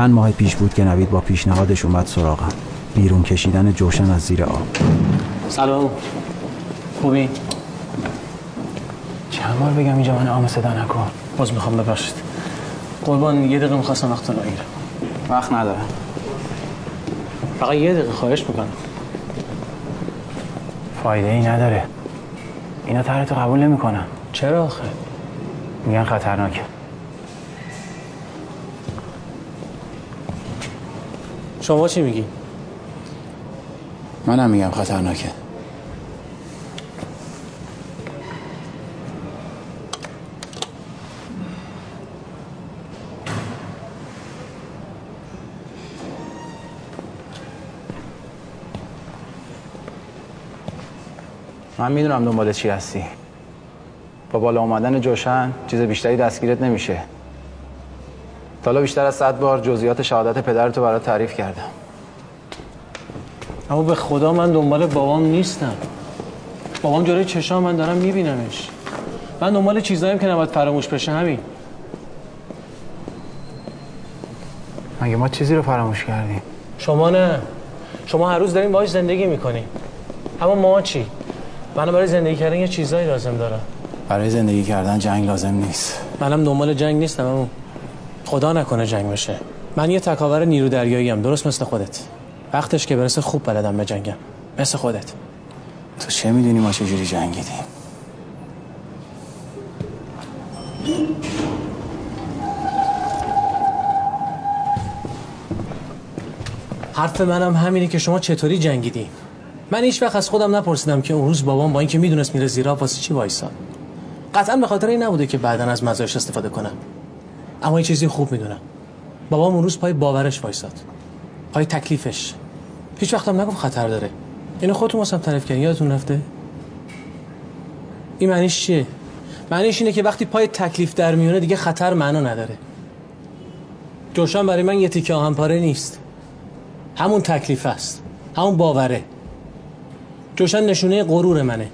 چند ماه پیش بود که نوید با پیشنهادش اومد سراغم. بیرون کشیدن جوشن از زیر آب. سلام. خوبی؟ چند بار بگم اینجا من آم صدا نکن. باز می‌خوام ببخشید. قربان یه دقیقه می‌خواستم وقت رو نگیرم وقت ندارم. فقط یه دقیقه خواهش می‌کنم. فایده ای نداره. اینا طرحتو قبول نمی‌کنن. چرا آخه؟ میگن خطرناکه. شما چی میگی؟ منم میگم خطرناکه. من می‌دونم دنبال چی هستی. با بالا اومدن جوشن چیز بیشتری دستگیرت نمیشه. حالا بیشتر از صد بار جزئیات شهادت پدرتو برات تعریف کردم. اما به خدا من دنبال بابام نیستم. بابام جلوی چشام من دارم میبینمش. من دنبال چیزاییم که نباید فراموش بشه همین. مگه ما چیزی رو فراموش کردیم؟ شما نه. شما هر روز دارین باهاش زندگی می‌کنین. اما ما چی؟ من برای زندگی کردن یه چیزایی لازم دارم برای زندگی کردن جنگ لازم نیست. منم دنبال جنگ نیستم اما. خدا نکنه جنگ بشه. من یه تکاور نیرو دریایی ام. درست مثل خودت. وقتش که برسه خوب بلدم به جنگم. مثل خودت. تو چه می‌دونی ما چجوری جنگیدیم؟ حرف منم همینه که شما چطوری جنگیدی؟ من هیچ وقت از خودم نپرسیدم که اون روز بابام با اینکه می‌دونست میره زیرا واسه چی وایساد قطعا به خاطر این نبوده که بعدا از مزایش استفاده کنم. اما یه چیزی خوب می‌دونم. بابام اون روز پای باورش وایساد. پای تکلیفش. هیچ وقتم نگفت خطر داره. اینو خودتون واسم تعریف کردین یادتون رفته؟ این معنیش چیه؟ معنیش اینه که وقتی پای تکلیف در میونه دیگه خطر معنا نداره. جوشن برای من یه تیکه آهن پاره نیست. همون تکلیف است. همون باوره. جوشن نشونه غرور منه.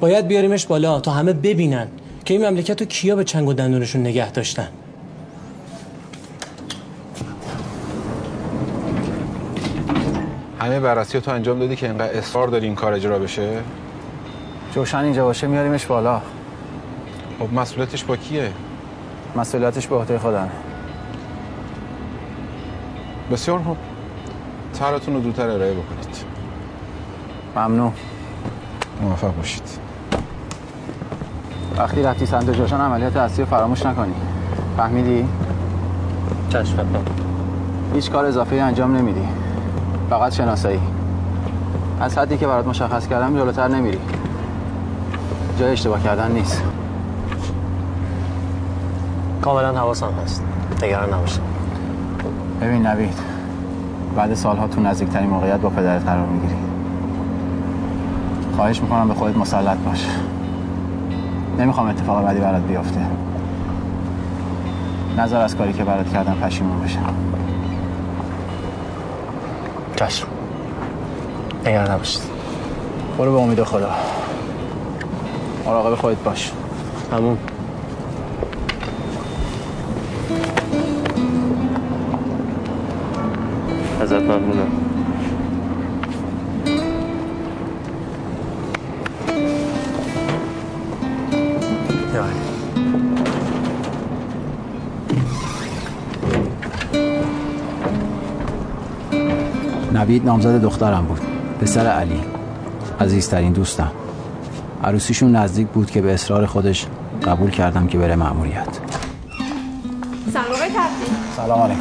باید بیاریمش بالا تا همه ببینن که این مملکت رو کیا به چنگ و دندونشون نگه داشتن. همه بررسی تو انجام دادی که اینقدر اصرار داری این کار اجرا بشه؟ جوشن اینجا باشه میاریمش بالا. خب مسئولیتش با کیه؟ مسئولیتش به عهده خودم بسیار خوب. طرحتون رو دورتر ارائه بکنید. ممنون. موفق باشید. وقتی رفتی سمت جوشن عملیات اصلی رو فراموش نکنی. فهمیدی؟ چشم هیچ کار اضافه انجام نمیدی. فقط شناسایی. از حدی که برات مشخص کردم جلوتر نمیری. جای اشتباه کردن نیست. کاملا حواسم هست. نگران نباشید ببین نوید بعد سالها تو نزدیکترین موقعیت با پدرت قرار می‌گیری. خواهش می‌کنم به خودت مسلط باش. نمی‌خوام اتفاق بدی برات بیفته. نظر از کاری که برات کردم پشیمون بشم چشم نگران نباشید. برو به امید خدا. مراقب خودت باش. همون ازت ممنونم. نوید نامزد دخترم بود. پسر علی عزیزترین دوستم. عروسیشون نزدیک بود که به اصرار خودش قبول کردم که بره مأموریت. سلام سلام علیکم.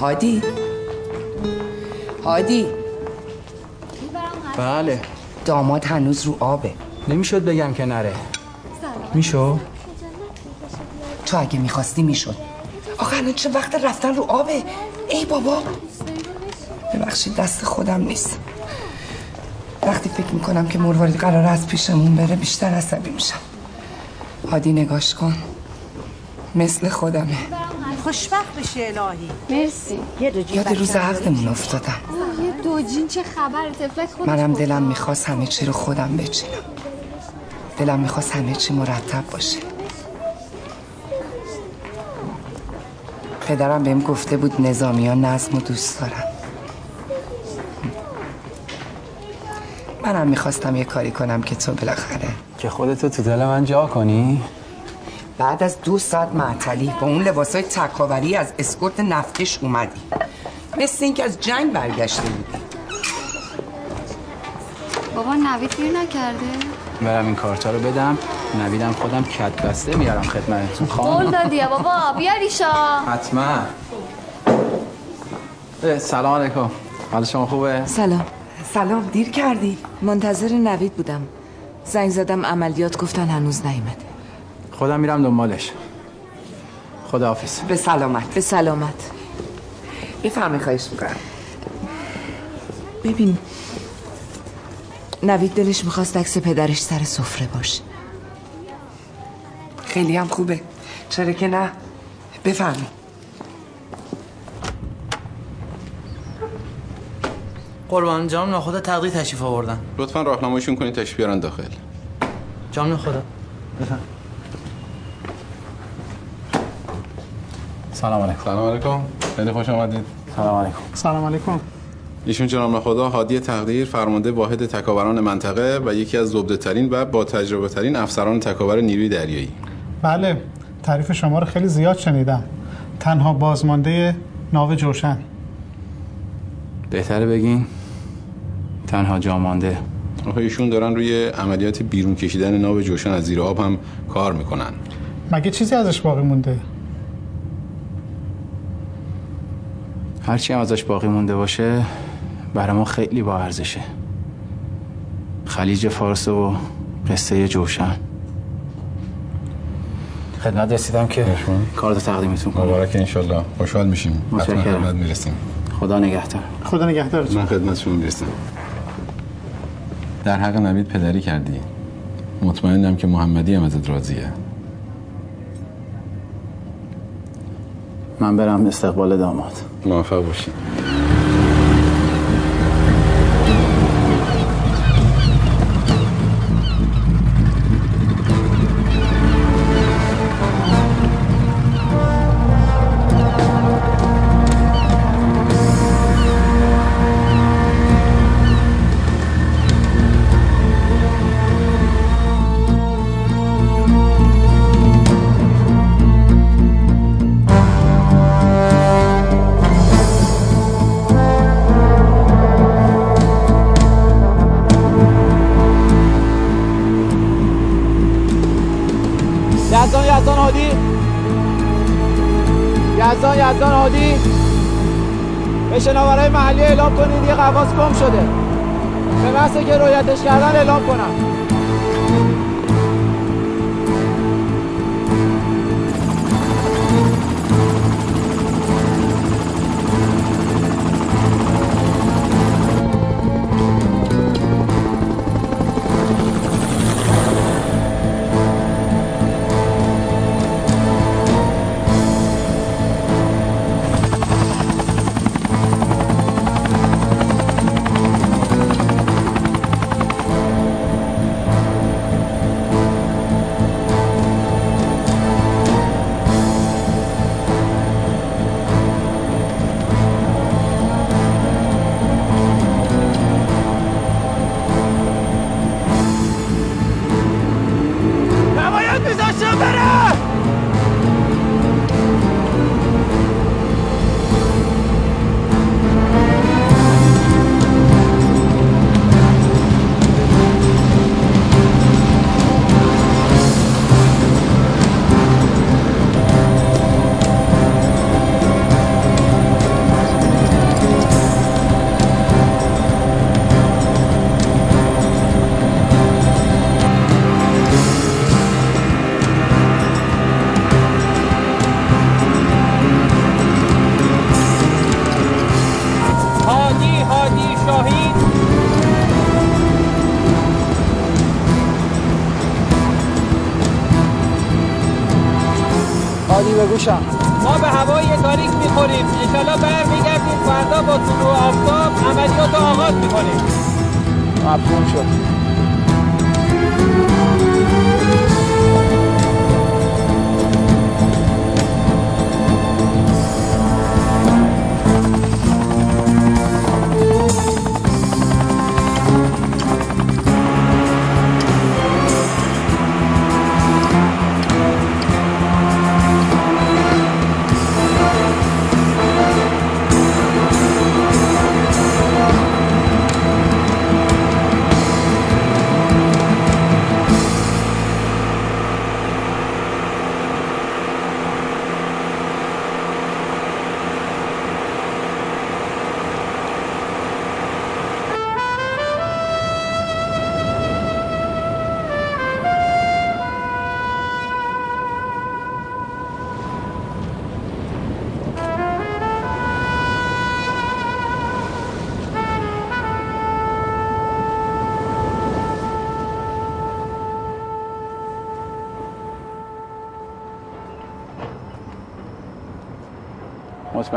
هادی؟ هادی بله. داماد هنوز رو آبه. نمی‌شد بگم که نره میشو تو اگه می‌خواستی می‌شد. آخه الان چه وقت رفتن رو آبه؟ ای بابا. ببخشید دست خودم نیست. وقتی فکر می‌کنم که مروارید قرار از پیشمون بره بیشتر عصبی میشم. هادی نگاش کن. مثل خودمه. خوشبخت بشه الهی. مرسی. یاد روز عقدمون افتادم. دوجین چه خبر؟ تفلک خودش منم. دلم می‌خواست همه چی رو خودم بچینم. دلم می‌خواست همه چی مرتب باشه. پدرم بهم گفته بود نظامیان نظم و دوست دارن. منم می‌خواستم یه کاری کنم که تو بالاخره. که خودتو تو دل من جا کنی؟ بعد از دو ساعت معطلی با اون لباسای تکاوری از اسکورت نفتش اومدی. مثل اینکه از جنگ برگشته بودی. بابا نوید گیر نکرده. برم این کارتا رو بدم. نویدم خودم کت بسته میارم خدمتتون. قول خانم دادی بابا. بیا ریشا. حتما. سلام علیکم. حال شما خوبه؟ سلام. سلام. دیر کردی. منتظر نوید بودم. زنگ زدم عملیات گفتن هنوز نیومده. خودم میرم دنبالش. خداحافظ به سلامت. به سلامت. بفرمی خواهش می‌کنم ببین نوید دلش می‌خواست عکس پدرش سر سفره باشه. خیلی هم خوبه. چرا که نه؟ بفرمی قربان جام ناخدا تقدیر تشریف آوردن. لطفا راهنماییشون کنید تشریف بیارن داخل. جام ناخدا سلام علیکم. سلام علیکم. خیلی خوش آمدید. سلام علیکم. سلام علیکم. ایشون جناب نخدا هادی تقدیر فرمانده واحد تکاوران منطقه و یکی از زبده ترین و با تجربه ترین افسران تکاور نیروی دریایی. بله تعریف شما رو خیلی زیاد شنیدم. تنها بازمانده ناو جوشن. بهتره بگین؟ تنها جا مانده. آخه ایشون دارن روی عملیات بیرون کشیدن ناو جوشن از زیر آب هم کار می‌کنن. مگه چیزی ازش باقی مونده؟ هرچی هم ازش باقی مونده باشه برای ما خیلی با ارزشه. خلیج فارس و قصه جوشن. خدمت رسیدم که کارت تقدیمتون کنم. مبارک انشالله. خوشحال میشیم. متشکرم. خدمت می‌رسیم. خدا نگهدار. خدا نگهدارتون من خدمت شما می‌رسم در حق نوید پدری کردی. مطمئنم که محمدی هم ازت راضیه. من برم استقبال داماد. موفق باشی.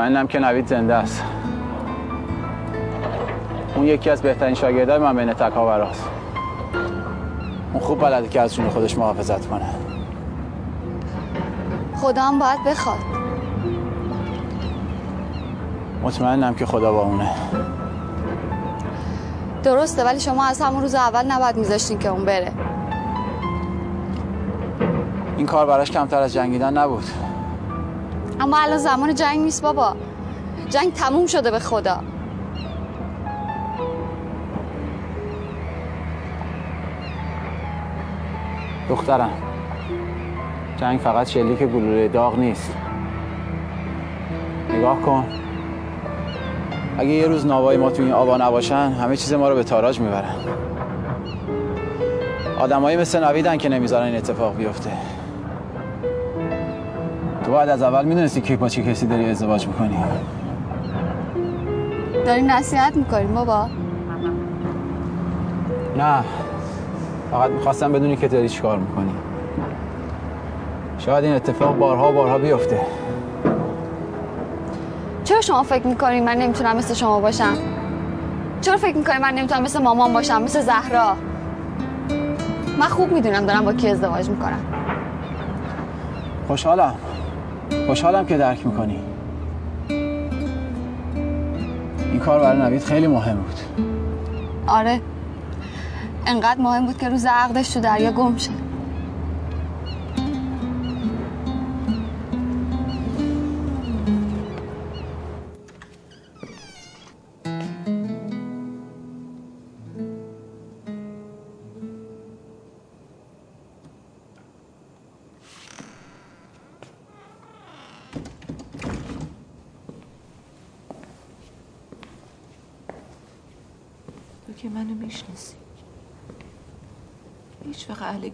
مطمئنم که نوید زنده است. اون یکی از بهترین شاگردای من بین تکاوراست اون خوب بلده که از جون خودش محافظت کنه. خدا هم باید بخواد. مطمئنم که خدا با اونه. درسته ولی شما از همون روز اول نباید میذاشتین که اون بره. این کار براش کمتر از جنگیدن نبود. اما الان زمان جنگ نیست بابا. جنگ تموم شده به خدا. دخترم جنگ فقط شلیک گلوله داغ نیست. نگاه کن. اگه یه روز ناوای ما تو این آبا نباشن همه چیز ما رو به تاراج می‌برن. آدمایی مثل نویدن که نمی‌ذارن این اتفاق بیفته. تو باید از اول می‌دونستی که با چه کسی داری ازدواج می‌کنی؟ داری نصیحت می‌کنیم بابا. نه. فقط می‌خواستم بدونی که داری چیکار می‌کنی. شاید این اتفاق بارها بارها بیفته. چرا شما فکر می‌کنید من نمی‌تونم مثل شما باشم؟ چرا فکر می‌کنید من نمی‌تونم مثل مامان باشم مثل زهرا؟ من خوب می‌دونم دارم با کی ازدواج می‌کنم. خوشحالم. خوشحالم که درک می‌کنی. این کار برای نوید خیلی مهم بود. آره. انقدر مهم بود که روز عقدش تو دریا گم شه.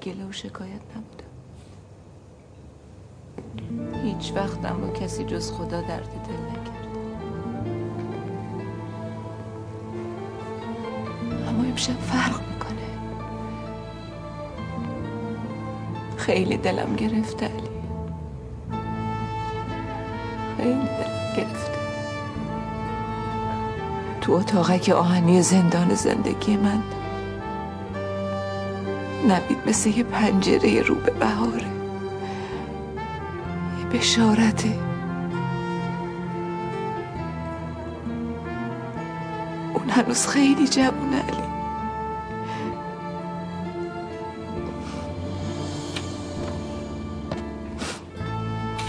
گله و شکایت نبودم هیچ وقتم با کسی جز خدا درد دل نکردم اما امشب فرق می‌کنه. خیلی دلم گرفته علی. خیلی دلم گرفته. تو اتاقک آهنی زندان زندگی من نوید مثل یه پنجره رو به بهاره. یه بشارته اون هنوز خیلی جوونه علی.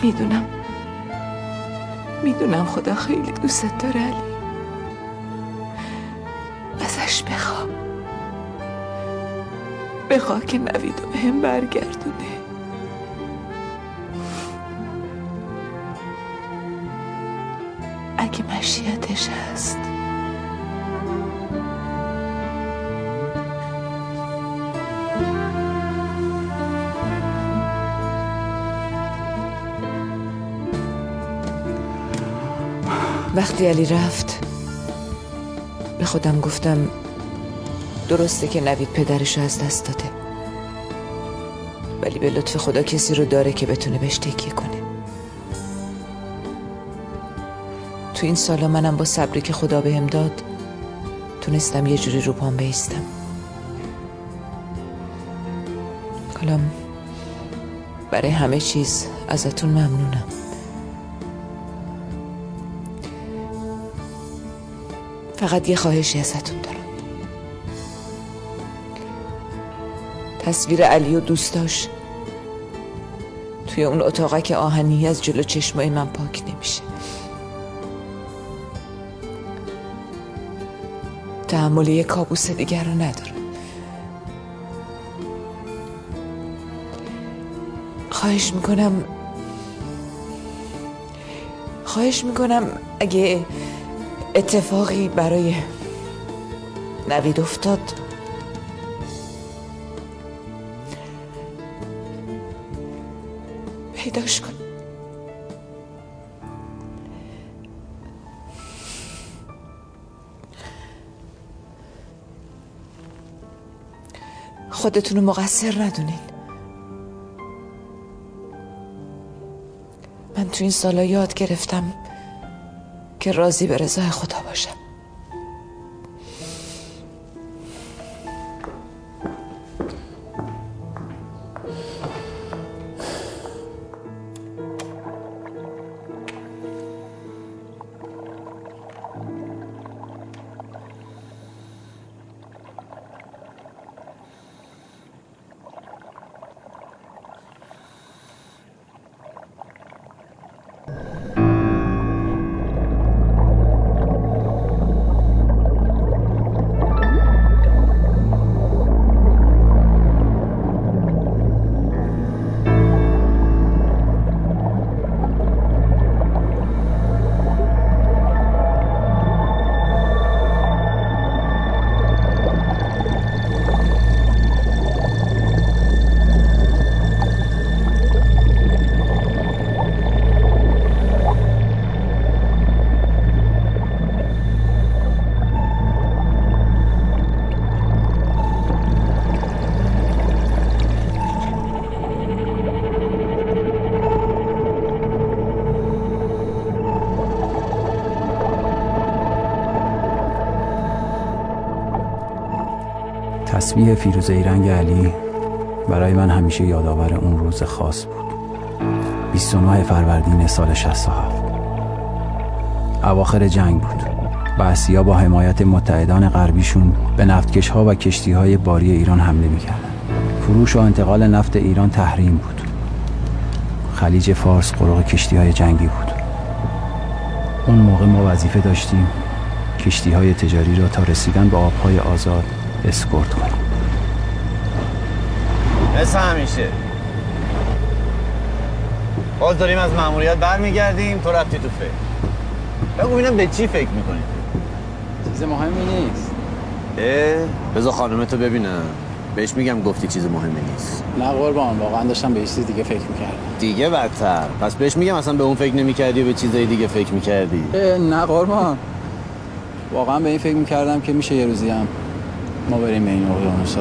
می‌دونم. می‌دونم خدا خیلی دوست داره علی. بخوا که نوید و بهم برگردونه. اگه مشیتش هست. وقتی علی رفت به خودم گفتم درسته که نوید پدرش از دست داده. ولی به لطف خدا کسی رو داره که بتونه بهش تکیه کنه. تو این سالا منم با صبری که خدا بهم داد تونستم یه جوری رو پام بیستم. حالا برای همه چیز ازتون ممنونم. فقط یه خواهشی ازتون تصویر علی و دوستاش توی اون اتاقه آهنی از جلو چشمای من پاک نمیشه. تحمل یه کابوس دیگر رو ندارم خواهش می‌کنم خواهش می‌کنم اگه اتفاقی برای نوید افتاد پیداش کن خودتون رو مقصر ندونین. من تو این سالا یاد گرفتم که راضی به رضای خدا باشم. فیروزه رنگ علی برای من همیشه یادآور اون روز خاص بود. 29 فروردین سال 67 اواخر جنگ بود. بعثیا با حمایت متحدان غربیشون به نفتکش ها و کشتی های باری ایران حمله می‌کردن. فروش و انتقال نفت ایران تحریم بود. خلیج فارس قرق کشتی های جنگی بود. اون موقع ما وظیفه داشتیم کشتی های تجاری را تا رسیدن به آبهای آزاد اسکورت کنیم. مثل همیشه. باز داریم از مأموریت برمیگردیم تو رفتی تو فکر. بگو ببینم به چی فکر می‌کنی؟ چیز مهمی نیست. اه؟ بذار خانمتو ببینم. بهش میگم گفتی چیز مهمی نیست. نه قربان واقعا داشتم به چیز دیگه فکر می‌کردم. دیگه بدتر. پس بهش میگم اصلا به اون فکر نمی‌کردی و به چیزای دیگه فکر می‌کردی؟ نه قربان. واقعا به این فکر می‌کردم که میشه یه روزی هم ما بریم به این اقیانوسا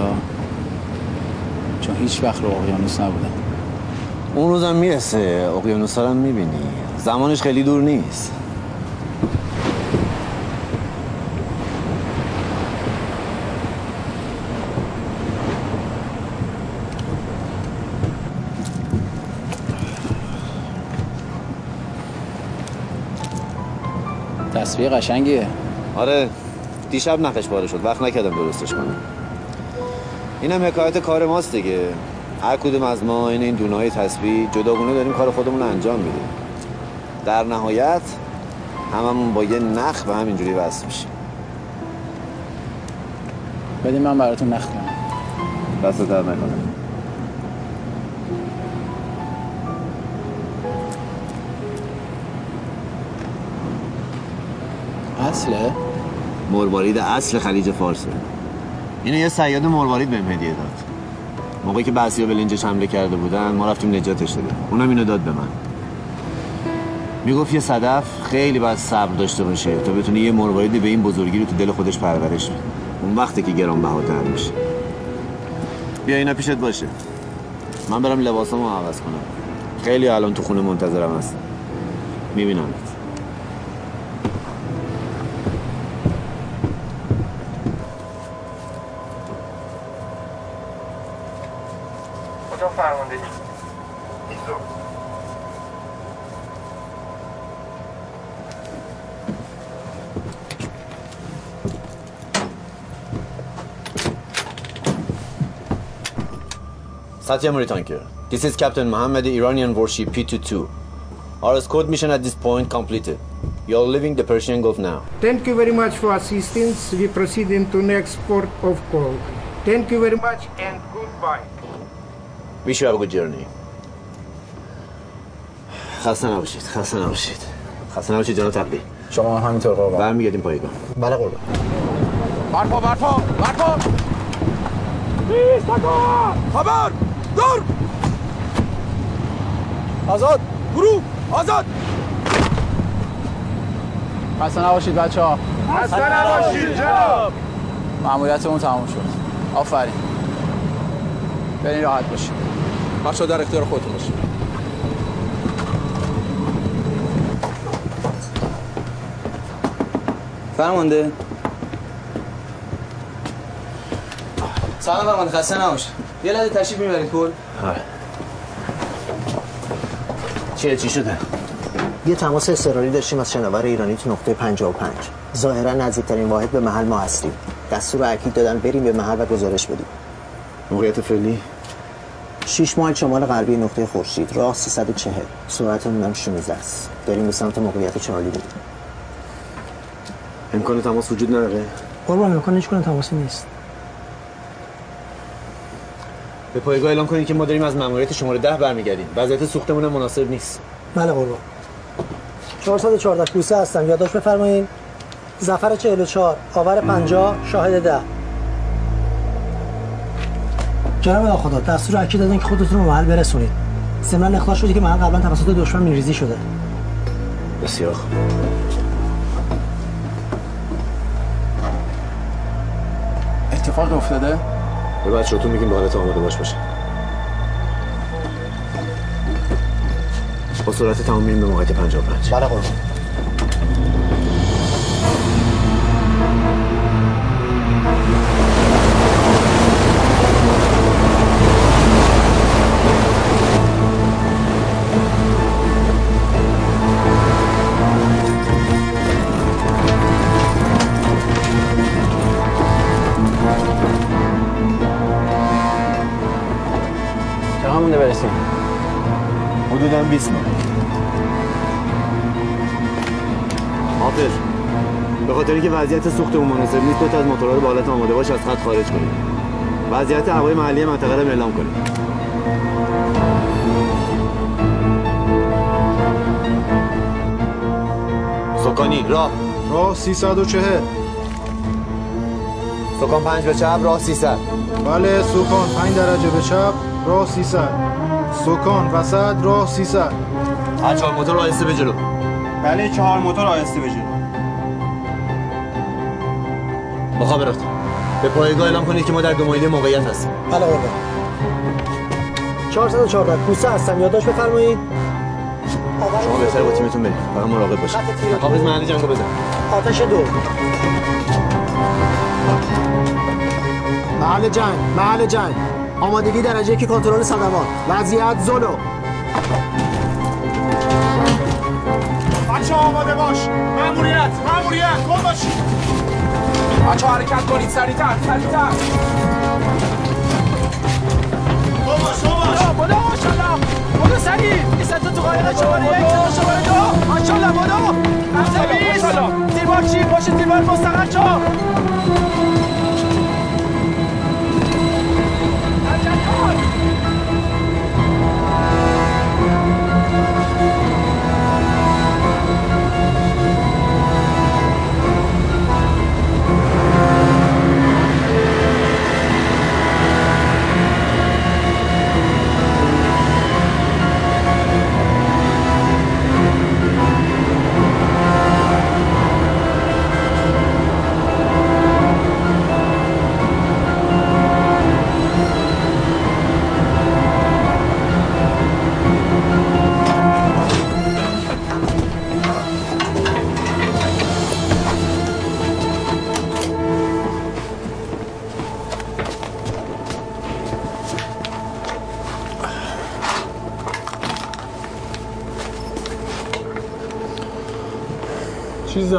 هیچ وقت رو اقیانوس نبودم اون روزم می‌رسه. اقیانوسا رو می‌بینی. زمانش خیلی دور نیست. تصویر قشنگیه. آره. دیشب نخش پاره شد. وقت نکردم درستش کنم. اینم حکایت کار ماست دیگه. هر کدوم از ما این این دونه های تسبیح جداگونه داریم کار خودمون رو انجام میدیم. در نهایت هممون با یه نخ به همینجوری وصل میشیم. بدیم من براتون نخ کنم. دست در نکنه. اصله؟ مروارید اصل خلیج فارسه اینو یه سیاد مروارید بهم هدیه داد. موقعی که بعضیا به لنجش حمله کرده بودن ما رفتیم نجاتش دادیم. اونم اینو داد به من. می‌گفت یه صدف خیلی باید صبر داشته باشه تا بتونه یه مروارید به این بزرگی رو تو دل خودش پرورش بده اون وقتی که گرانبهاتر میشه. بیا اینا پیشت باشه. من برم لباسامو عوض کنم. خیلی الان تو خونه منتظرم هستم میبینمت. Satya Tanker. This is Captain Mohammed, Iranian warship P-22. Our escort mission at this point completed. You are leaving the Persian Gulf now. Thank you very much for assistance. We proceed into next port of call. Thank you very much and goodbye. Wish you have a good journey. خسته نباشید خسته نباشید خسته نباشید جناب تقلی شما هم همینطور قربان برمیگردیم پایگاه بله قربان برپا برپا برپا بیست خبر دور آزاد گروه آزاد خسته نباشید بچه ها خسته نباشید جناب. معمولیتمون تموم شد. آفرین. برین راحت باشید. بچه در اختیار خودتون باشید. فرمانده. سلام فرمانده خسته نباش یه لحظه تشریف می‌برید کل چیه چی شده؟ یه تماس اضطراری داشتیم از شناور ایرانی تو نقطه 55 ظاهرا نزدیکترین واحد به محل ما هستیم. دستور اکید دادن بریم به محل و گزارش بدیم. موقعیت فعلی؟ 6 مایل شمال غربی نقطه خورشید راه 340 سرعتمون هم 16 است. داریم به سمت موقعیت چارلی میریم. امکان تماس وجود نداره؟ قربان امکان هیچ کنه تماسی نیست. به پایگاه اعلام کنید که ما داریم از ماموریت شماره 10 برمیگردیم. وضعیت سوختمون مناسب نیست. بله قربان. 414 کوسه هستم. یادداشت بفرمایید زفر 44 آور 50 شاهد 10 جناب خدا دستور اکید دادن که خودتون رو محل برسونید. ضمن اخلاص شدی که محل قبلا توسط دشمن میریزی شده. بسیار خوب. اتفاق افتاده؟ به بچه‌تون میگیم به حالت آماده باش باشه با سرعت تمام میریم به موقعیت 55 بله قربان. حدودا 20 ماه حافظ به خاطر اینکه وضعیت سوختمون مناسب نیست دو تا از موتورها رو به حالت آماده باش از خط خارج کنیم. وضعیت هوای محلی منطقه رو اعلام کنیم. سکانی راه. راه 340 سکان 5 به چپ راه 300 بله سکان 5 درجه به چپ راه 300 سکان وسط راه 300 هر چهار موتور آهسته به جلو. بله چهار موتور آهسته به جلو. مخابرات به پایگاه اعلام کنید که ما در دو مایلی موقعیت هستیم. بله قربان 414 کوسه هستم یادداشت بفرمایید. شما بهتره با تیمتون برید. فقط مراقب باشید. حافظ محل جنگو بزن. آتش دو. محل جنگ محل جنگ. آمادگی درجه که کنترل صدمات. وضعیت زلو. بچه آماده باش. ماموریت ماموریت گل باشید. بچه حرکت کنید سریعتر سریعتر. گل باش گل باش. بدو ماشاءالله. بدو سریع. این ستا تو قایق شماره یک ستا شماره دو. ماشاءالله بدو رمزه بیس دیوار چی؟ دیوار مستقر شو.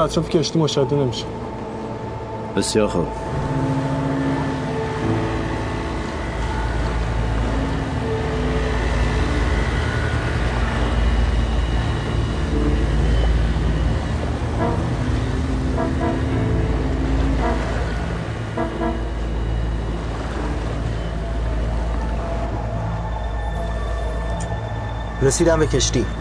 چیزی اطراف کشتی مشاهده نمیشه. بسیار خوب. رسیدم به کشتی.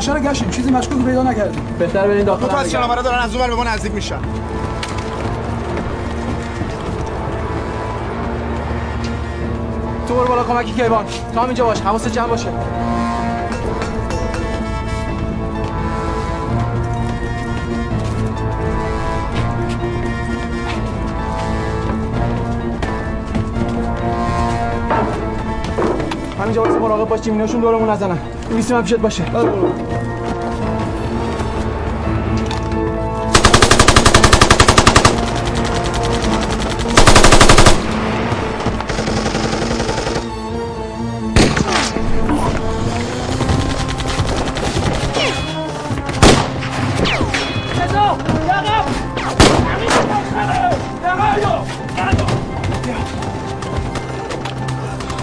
رو گشتیم. چیزی مشکوک پیدا نکردیم. بهتر برین دو تا داخل از شناوره دارن از اون به ما نزدیک میشن. تو برو بالا کمکی کیوان. تو هم اینجا باش. حواست جمع باشه. همینجا واسه مراقب باش جیمیناشون دورمون نزنن. لیسیم هم پیشت باشه.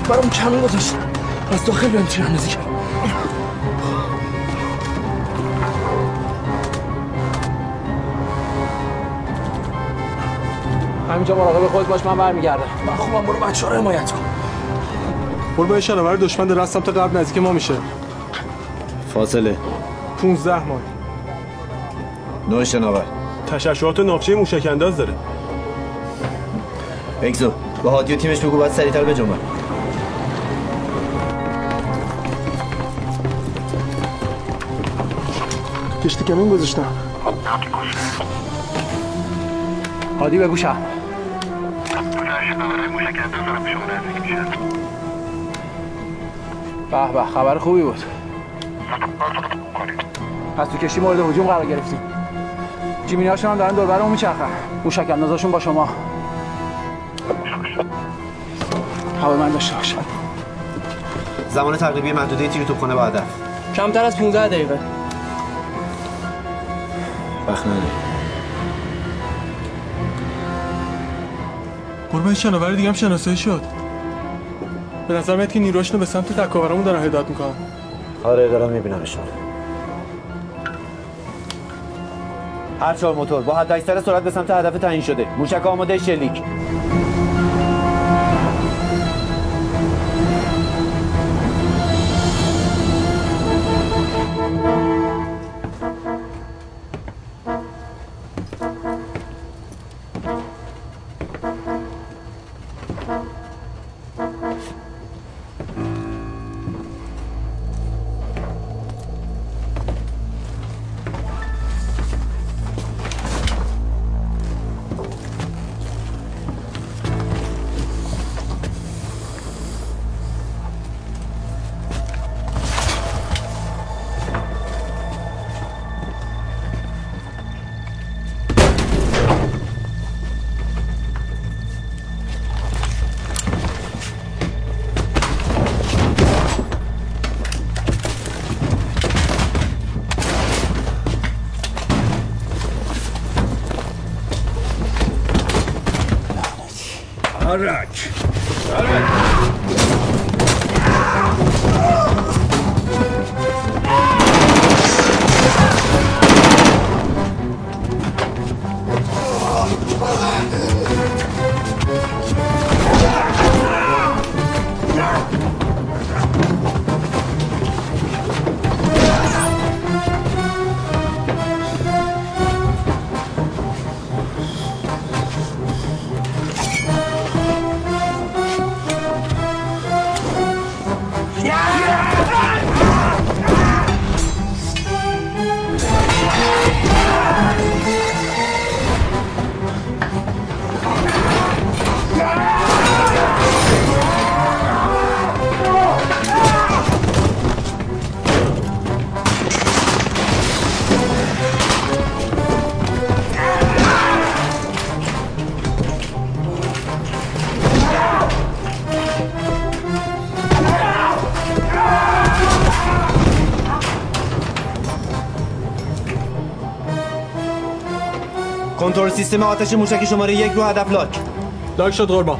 برام کمی گذاشت. از داخل بهم تیر اندازی همینجا مراقب خودت باش من برمیگردم. من خوبم برو بچه رو حمایت کن. برو با شناور دشمن در سمت غرب نزدیک ما میشه. فاصله. 15 مایل نوع شناور. تشعشعات نافچه موشک انداز داره. اگزو به هادی و تیمش بگو باید سریعتر به جنبن کشتی کمین گذاشتم. هادی بگو شم به به. خبر خوبی بود. پس تو کشتی مورد هجوم قرار گرفتیم جیمیناشون هم دارن دور برمون میچرخن. موشک اندازاشون با شما. هوا من داشته باشه زمان تقریبی محدوده تیر توپخانه به هدف. کمتر از 15 دقیقه. وقت نداری. قربان شناور دیگه هم شناسایی شد. به نظر میاد که نیروهاشونو به سمت تکاورمون دارن هدایت می‌کنن. آره دارم میبینمشون هر چهار موتور با حد سرعت به سمت هدف تعیین شده. موشک آماده شلیک. سیستم آتش موشکی شماره یک رو هدف لاک. لاک شد قربان.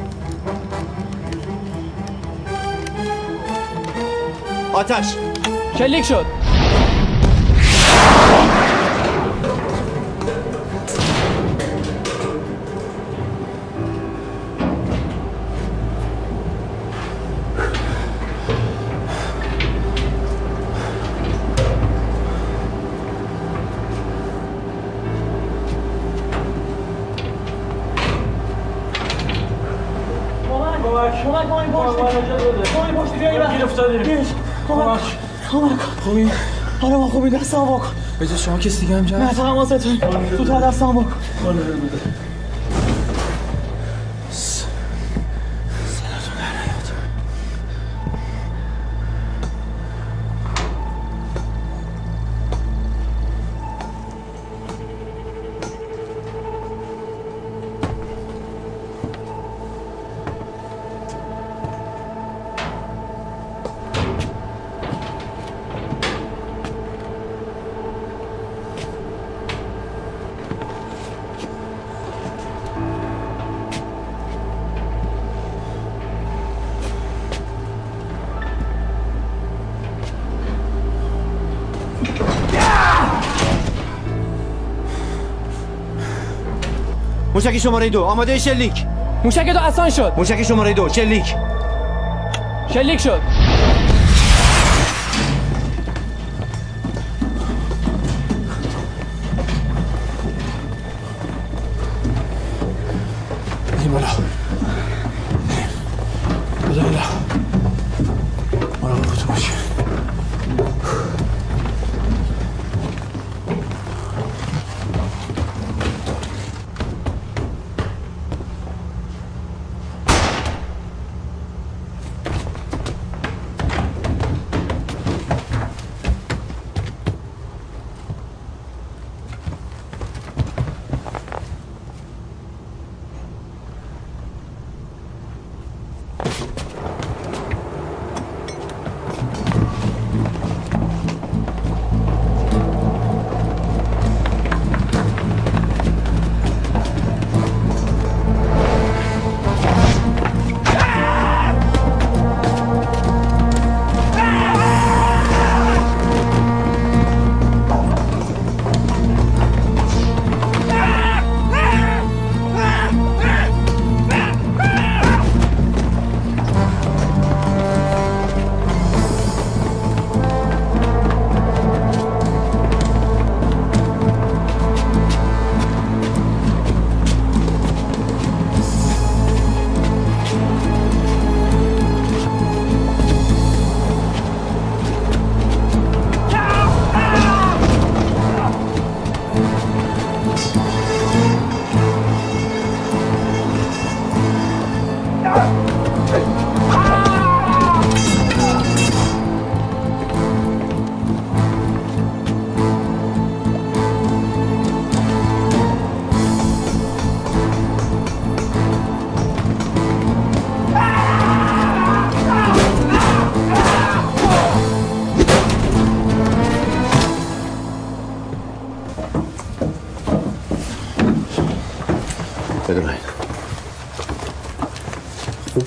آتش. شلیک شد. کمک ما این پشتی ما این پشتی بیایی گیر افتادیم. کمک. کمک. خوبی آره ما خوبی دست هم بکن. به جز شما کسی دیگه هم جا نه فقط ما ستون تو تا دست هم بکن موشکی شماره دو. آماده شلیک. موشک دو اسان شد. موشکی شماره دو. شلیک. شلیک شد.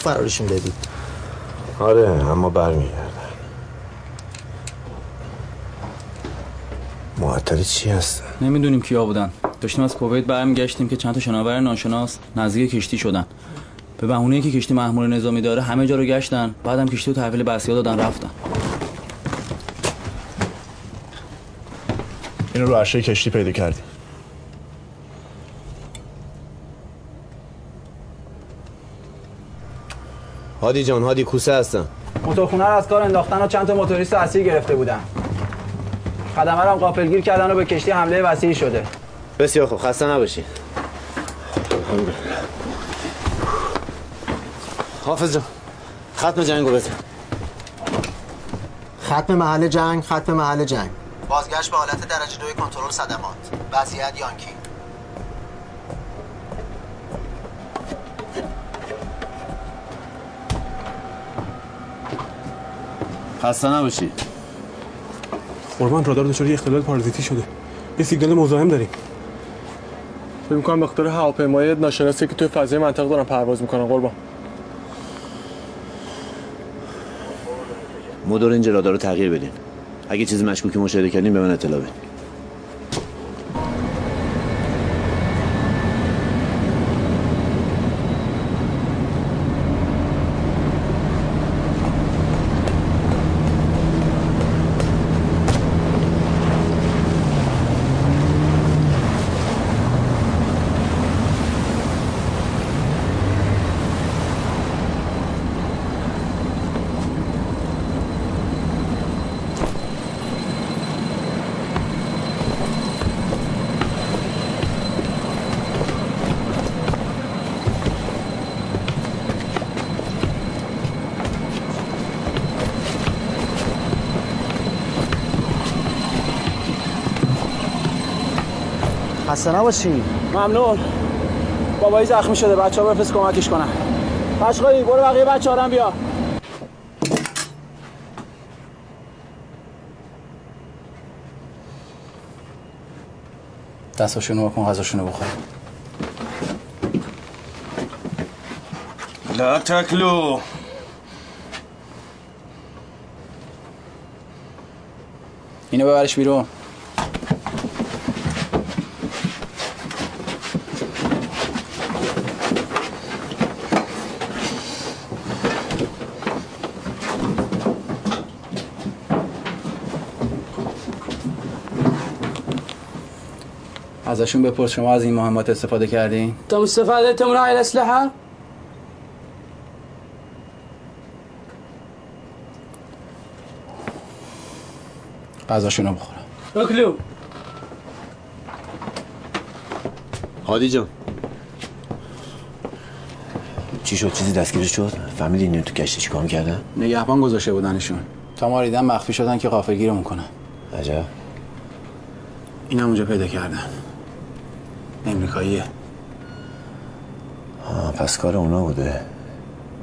فرارشون دادی آره اما برمیگردن معطلی چی هستن؟ نمی‌دونیم کیا بودن. داشتیم از کویت برمیگشتیم که چند تا شناور ناشناس نزدیک کشتی شدن. به بهونه که کشتی محمول نظامی داره همه جا رو گشتن. بعدم کشتی رو تحویل بسیا دادن رفتن. اینو رو عرشه کشتی پیدا کردیم. هادی جان هادی کوسه هستم. موتورخونه رو از کار انداختن و چند تا موتوریست اسیر گرفته بودن. خدمه رو هم غافلگیر کردن و به کشتی حمله وسیعی شده. بسیار خوب خسته نباشی. حافظ جان ختم جنگو بزن. ختم محل جنگ ختم محل جنگ. بازگشت به حالت درجه دوی کنترل صدمات. وضعیت یانکی. خسته نباشی. قربان رادار دچار یه اختلال پارازیتی شده. یه سیگنال مزاحم داریم. فکر می‌کنم به خاطر هواپیمای ناشناسی که توی فضای منطقه دارن پرواز می‌کنن قربان. مدور این رادار رو تغییر بدین اگه چیزی مشکوکی مشاهده کردین به من اطلاع بدین. خسته نباشی. ممنون. بابایی زخمی شده. بچه ها بفرست کمکش کنن. قشقایی برو بقیه بچه ها بیا. دستاشونو بکن غذاشونو بخور. لا تاكلوا اینو ببرش بیرون. ازشون بپرس شما از این مهمات استفاده کردین؟ طب استفادتهم من هاي الأسلحة؟ غذاشونو بخورن اكلوا هادی جان. چی شد؟ چیزی دستگیر شد؟ فهمیدی اینو تو کشتی چیکار کردن؟ نگهبان گذاشته بودنشون تا ما ریدن مخفی شدن که غافلگیرمون کنن. عجب. این هم اونجا پیدا کردن. امریکاییه آه پس کار اونا بوده.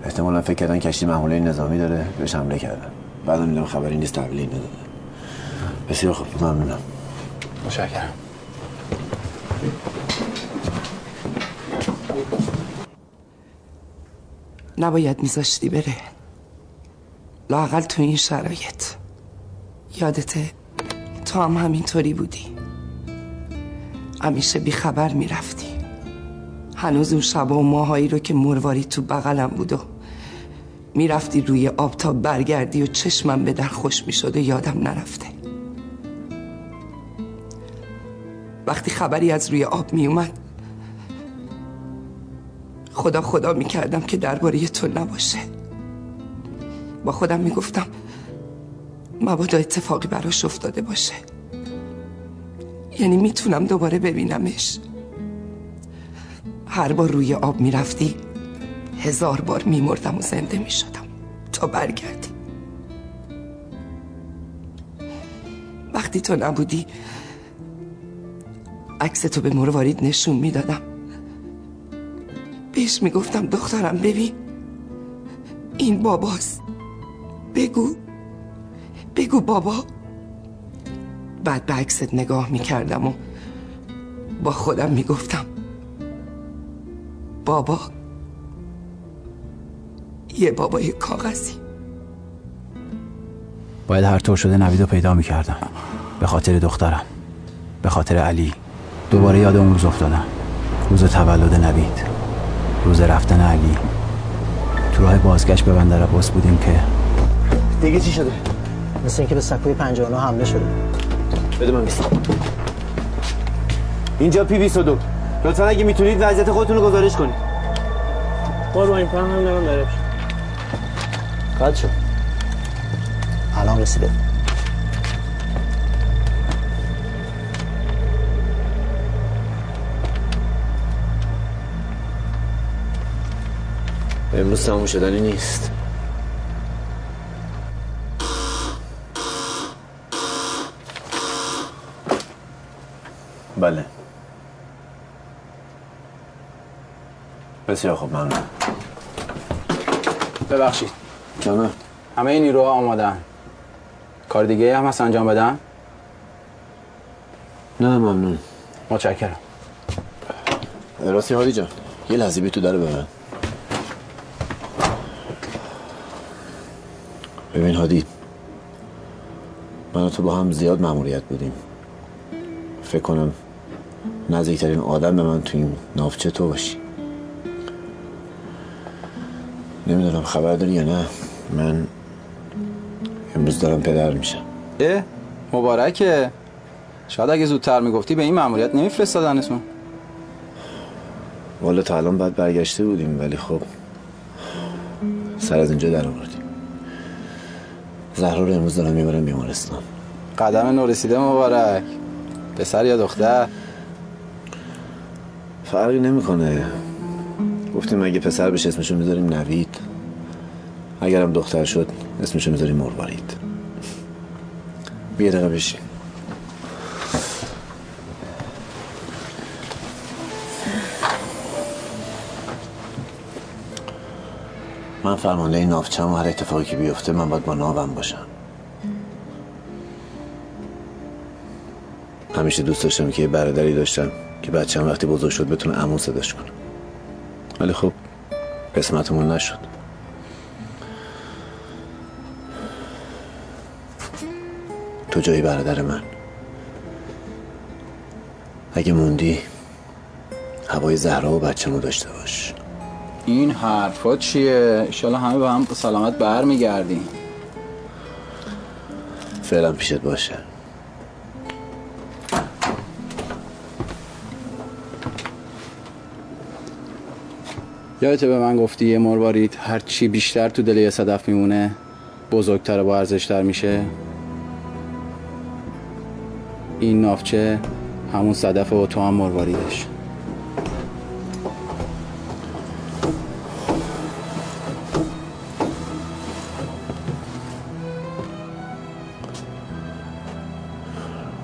احتمالا فکر کردن کشتی محموله نظامی داره بهش حمله کردن. بعدم دیدم خبری نیست تحویلی نداده بسیار خوب ممنونم. متشکرم. نباید میذاشتی بره. لاقل تو این شرایط. یادته تو هم همینطوری بودی. همیشه بیخبر می‌رفتی هنوز اون شبا و ماهایی رو که مرواری تو بغلم بود و می‌رفتی روی آب تا برگردی و چشمم به در خوش می‌شد و یادم نرفته. وقتی خبری از روی آب میومد خدا خدا می‌کردم که درباره تو نباشه. با خودم می‌گفتم مبادا اتفاقی براش افتاده باشه. یعنی می‌تونم دوباره ببینمش. هر بار روی آب می‌رفتی هزار بار میمردم و زنده می‌شدم. تا برگردی. وقتی تو نبودی عکس تو به مروارید نشون می‌دادم. بهش می‌گفتم دخترم ببین. این باباست. بگو. بگو بابا. بعد به عکست نگاه می‌کردم و با خودم می‌گفتم بابا یه بابا یه کاغذی. باید هر طور شده نوید رو پیدا می‌کردم. به خاطر دخترم. به خاطر علی. دوباره یاد اون روز افتادم. روز تولد نوید. روز رفتن علی. تو راه بازگشت به بندر عباس بودیم که دیگه چی شده؟ مثل اینکه به سکوی 59 حمله شده. بده من بیستم. اینجا پی 22 لطفا اگه می‌تونید وضعیت خودتون رو گزارش کنید. با این پرم هم نمیم داره قد شد. الان رسیده. امروز تموم شدنی نیست. بله. بسیار خوب ممنون. ببخشید. جانم همه این نیروها آمادن. کار دیگه هم هست انجام بدم نه ممنون. متشکرم. راستی هادی جان یه لحظه بی تو داره به من ببین هادی من و تو با هم زیاد مأموریت بودیم. فکر کنم نزدیکترین آدم به من تو این نافچه تو باشی. نمی‌دونم خبر داری یا نه. من امروز دارم پدر میشم. اه مبارکه. شاید اگه زودتر می‌گفتی به این مأموریت نمیفرستادنتون. والا تا الان بعد برگشته بودیم ولی خب سر از اینجا در آوردیم. زهرا رو امروز دارم می‌برم بیمارستان. قدم نو رسیده مبارک. پسر یا دختر؟ فرقی نمی‌کنه. گفتیم اگه پسر بشه اسمشو می‌ذاریم نوید. اگرم دختر شد اسمشو می‌ذاریم مروارید بیا دقیقه بشین. من فرمانده این نافچم و هر اتفاقی که بیفته من باید با ناوم باشم. همیشه دوست داشتم که برادری داشتم. که بچه‌م وقتی بزرگ شد بتونه عمو صداش کنه. ولی خب قسمتمون نشد. تو جایی برادر من. اگه موندی هوای زهرا و بچه‌مو داشته باش. این حرفا چیه؟ ایشالا همه با هم سلامت برمیگردیم. فعلا پیشت باشه. یادته به من گفتی یه مروارید هر چی بیشتر تو دل یه صدف میمونه بزرگتر و ارزشتر میشه این نافچه همون صدف و تو هم مرواریدش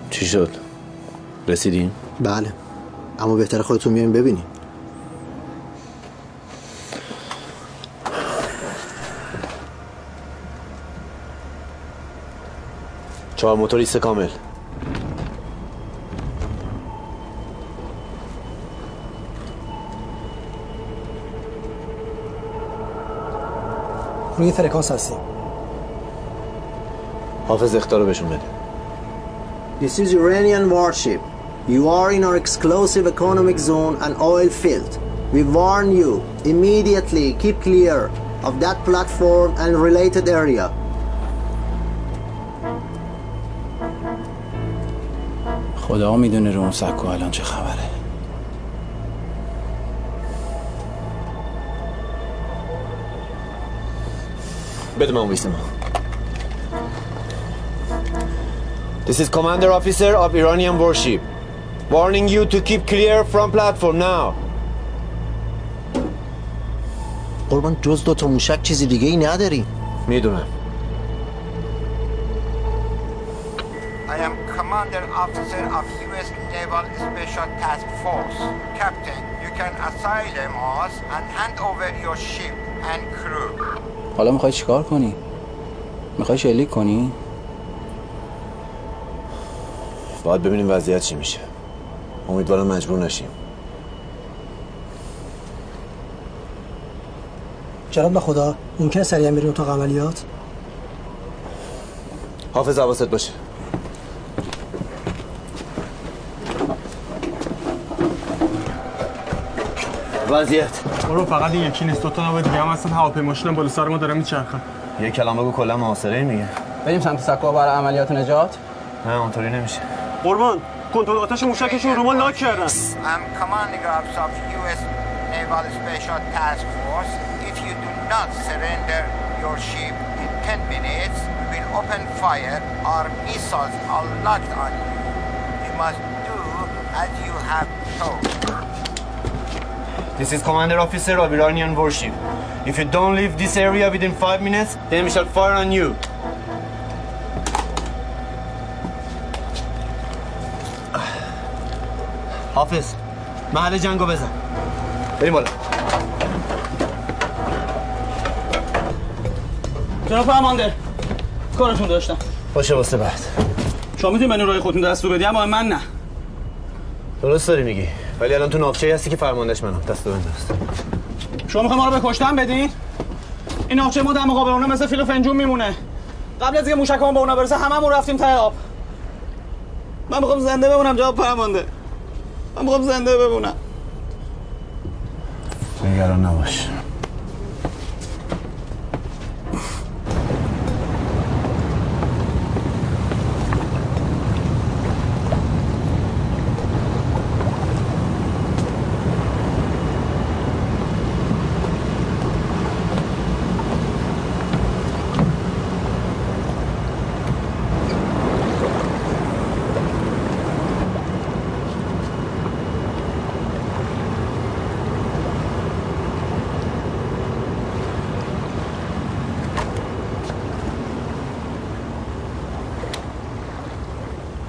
چی شد؟ رسیدیم؟ بله اما بهتر خودتون میایم ببینیم چهار موتوریست کامل روی فرکانس هستیم حافظ اختار رو بهشون بده This is Iranian warship. You are in our exclusive economic zone and oil field. We warn you, immediately keep clear of that platform and related area. خدا می‌دونه رو اون سکو الان چه خبره بده من ویسم This is Commander Officer of Iranian warship. Warning you to keep clear from platform now. قربان جز دو تا موشک چیزی دیگه ای نداریم می‌دونم I am Commander Officer of U.S. Naval Special Task Force. Captain, you can asylum us and hand over your ship and crew. حالا می‌خوای چیکار کنی؟ می‌خوای شلیک کنی؟ باید ببینیم وضعیت چی میشه امیدوارم مجبور نشیم جناب به خدا ممکنه سریع بریم اتاق عملیات حافظ حواست باشه وضعیت برو فقط این یکی نیست دو تا نوع دیگه هم هستن هواپیماشون بالا سر ما داره میچرخن یه کلام بگو کلا محاصره میگه بریم سمت سکوها برای عملیات نجات نه اونطوری نمیشه قربان کنترل آتش موشکشون رو ما لاک کردن I'm commanding officer of U.S. Naval Special Task Force. If you do not surrender your ship in 10 minutes, we will open fire. Our missiles are locked on you. You must do as you have told. This is Commander Officer of Iranian warship. If you don't leave this area within five minutes, then we shall fire on you. حافظ محل جنگو بزن بریم بالا جناب فرمانده کارتون داشتم. باشه واسه بعد. شما می‌تونید منو راه خودتون دستور بدی اما من نه. درست داری میگی. ولی الان تو نافچه هستی که فرماندهش منم دستو بنداز شما می‌خواید ما رو به کشتن بدین؟ این ناخچه ما در مقابل اونا مثل فیل و فنجون میمونه. قبل از اینکه موشکمون به اونا برسه هممون رفتیم ته آب. من می‌خوام زنده بمونم جواب فرمانده. من می‌خوام زنده بمونم. نگران نباش.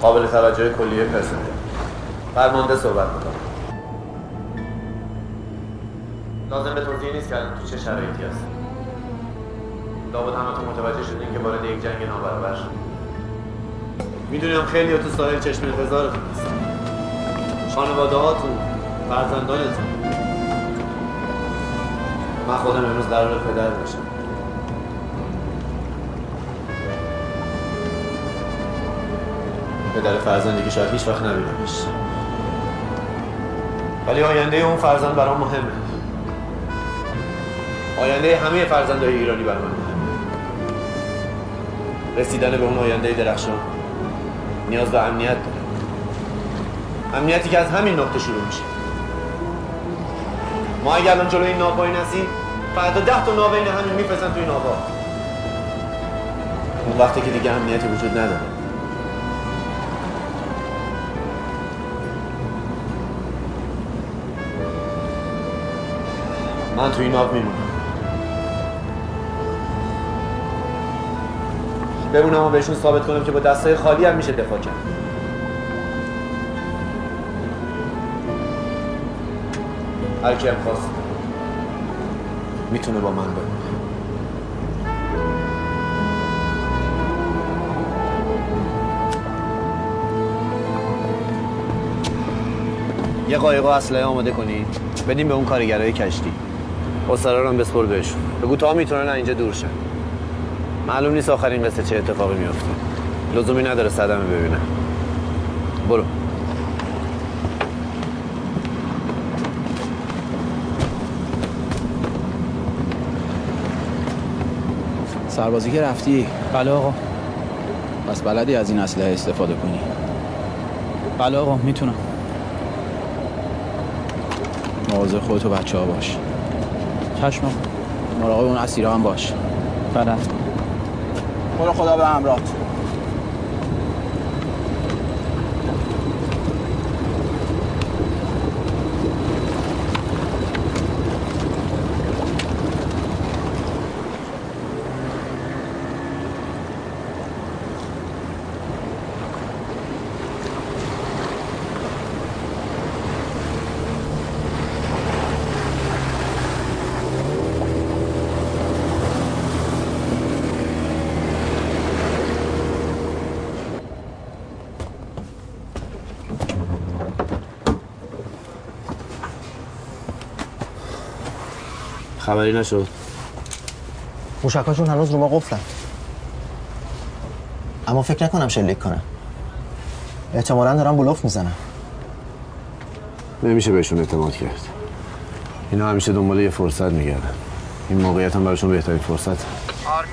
قابل توجه کلیه پرسنل. فرمانده صحبت می‌کنم لازم به توضیح نیست که تو چه شرایطی هست. لابد همتون متوجه شدین که وارد یک جنگ نابرابر شد می‌دونم خیلی تو ساحل چشم انتظارتون هست. خانواده هاتون فرزندانتون. من خودم امروز قرار پدر باشم. پدر فرزندی که شاید هیچ وقت نبینمش ولی آینده اون فرزند برام مهمه. آینده همه فرزندهای ایرانی برام مهمه. رسیدن به اون آینده درخشان نیاز به امنیت داره. امنیتی که از همین نقطه شروع میشه. ما اگر الان جلوی این ناو وای نسیم فردا ده تا ناو این همین میفرستن توی ناوا اون وقتی که دیگه امنیتی وجود نداره. من تو این آب میمونم. بمونم و بهشون ثابت کنم که با دستای خالی هم میشه دفاع کرد. هر کی خواست می‌تونه با من بمونه. یه قایق و اسلحه آماده کنید بدیم به اون کارگرای کشتی. اسرا رو هم بسپر بهشون بگو تا می‌تونن اینجا دور شن معلوم نیست آخرین قصه چه اتفاقی میفته لزومی نداره صدمه ببینم برو. سربازی که رفتی؟ بله آقا. پس بلدی از این اسلحه استفاده کنی؟ بله آقا می‌تونم. مواظب خودت و بچه ها باش. چشم. مراقب اون اسیرا هم باش. بله. خدا به همراهت خبری نشد. موشکاشون هنوز رو ما قفلن. اما فکر نکنم شلیک کنن. احتمالا دارن بلوف می‌زنن. نمیشه بهشون اعتماد کرد. اینا همیشه دنبال یه فرصت میگردن. این موقعیت هم براشون بهترین فرصت Our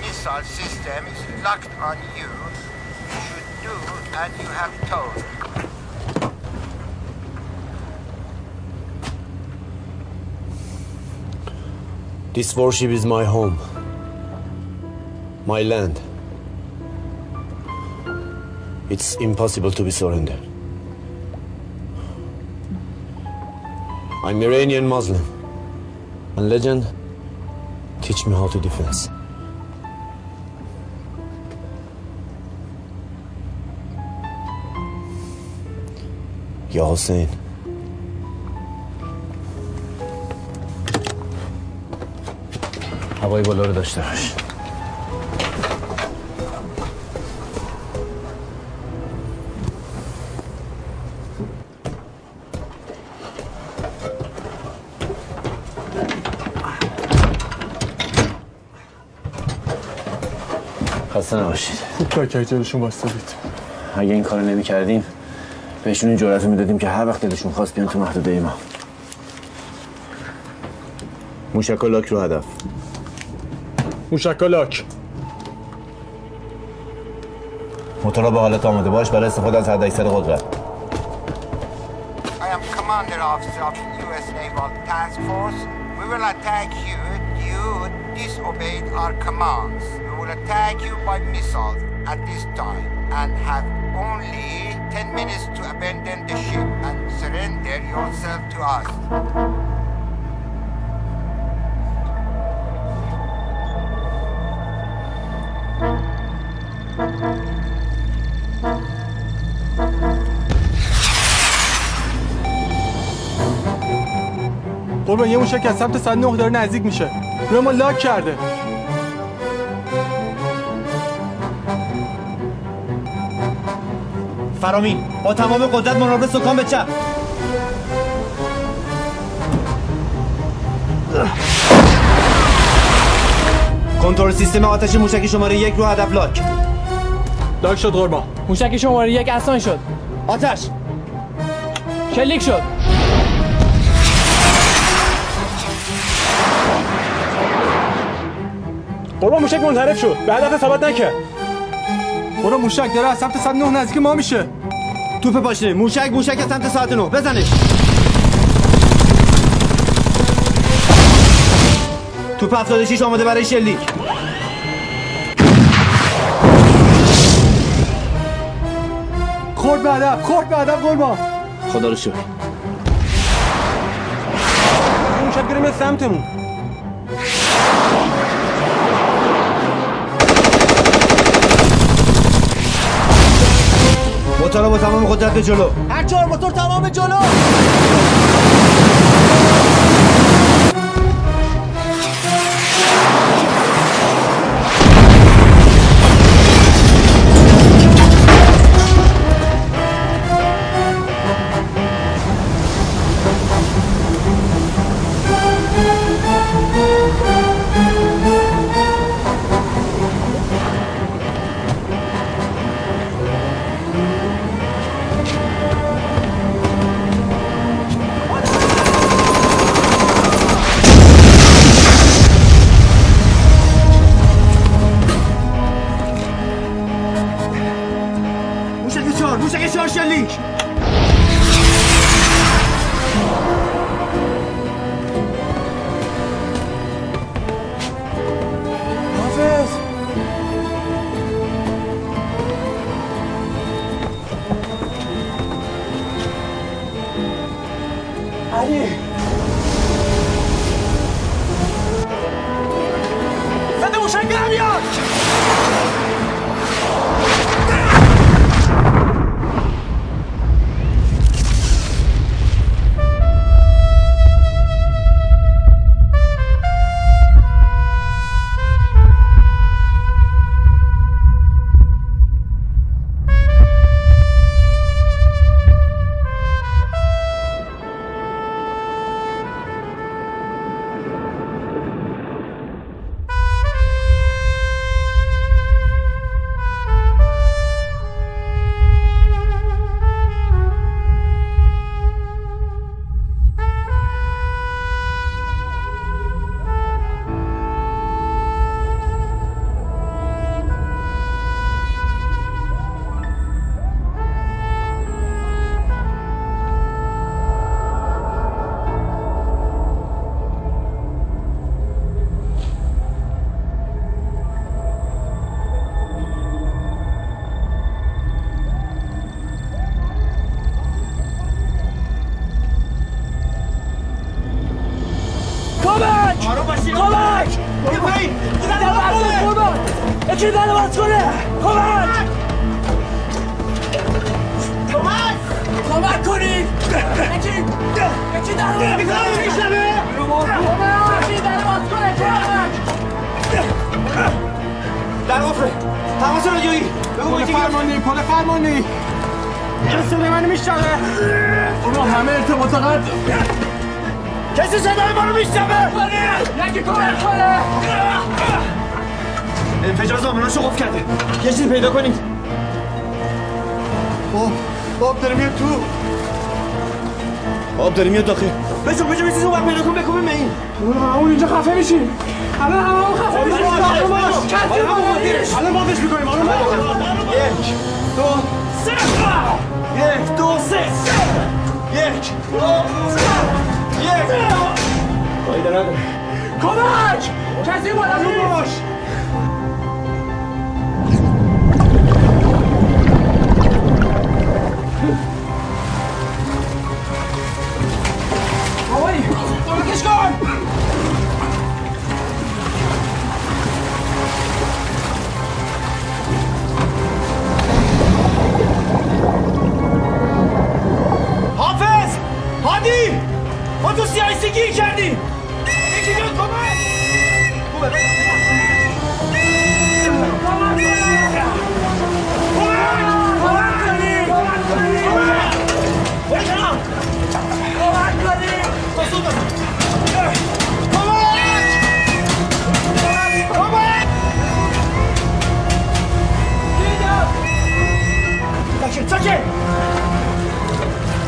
This warship is my home, my land. It's impossible to be surrendered. I'm Iranian Muslim, and legend teach me how to defense. Ya Hussein. هوای بالا رو داشته باش. خسته نباشید. خوب کار کردید جلوشون واسطادید اگه این کارو نمی کردیم بهشون این جرأت می‌دادیم که هر وقت دلشون خواست بیان تو محدوده ما موشک و لاک رو هدف. موشک لاک موتورا به حالت آماده باش برای استفاده از حداکثر قدرت I am commander officer of the U.S. Naval Task Force. We will attack you. You disobeyed our commands. We will attack you by missiles at this time and have only 10 minutes to abandon the ship and surrender yourself to us. قربان یه موشک از سمت 109 داره نزدیک میشه. روی ما لاک کرده. فرامین با تمام قدرت مراقب سکان به چپ کنترل سیستم آتش موشک شماره یک رو هدف لاک. لاک شد قربان. موشک شماره یک اسان شد. آتش. شلیک شد. قربان موشک منحرف شد. به هدف ثابت نکرد. قربان موشک داره از سمت 109 نزدیک ما میشه. توپ پاشنه. موشک موشک از سمت ساعت نو بزنش. توپ 76 آماده برای شلیک. خورد به هدف خورد به هدف قربان خدا رو شکر. موشک میاد سمتمون. موتورا با تمام قدرت به جلو. هر چهار موتور تمام جلو.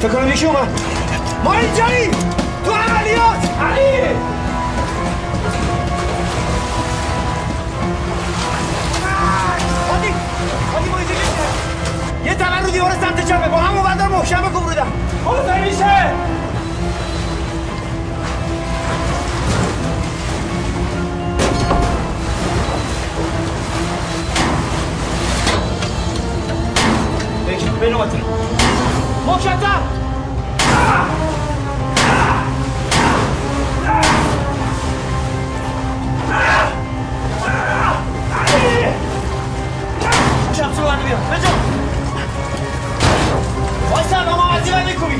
فکر کنم یکی اومد. ما اینجایی! تو عملیات! علی! یه تمن رو دیوار سمت چپه با همون بندر محکم بکن بودم برو خب، میشه. بین اومدتونه مکتب چمچه بنده بیار بجا وایسا اما از دیوار میکوبی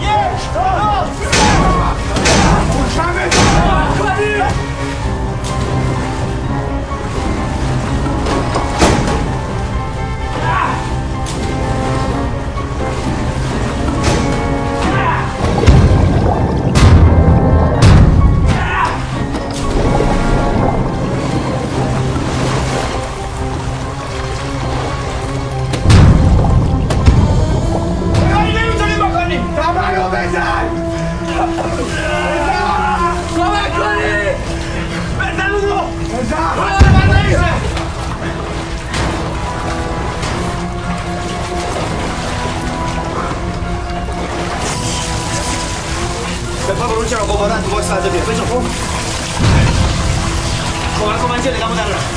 یک دو بپا برون چرا قبارن تو باکس فضا بیاد بجا خب کمک کن من جلدمو ندارم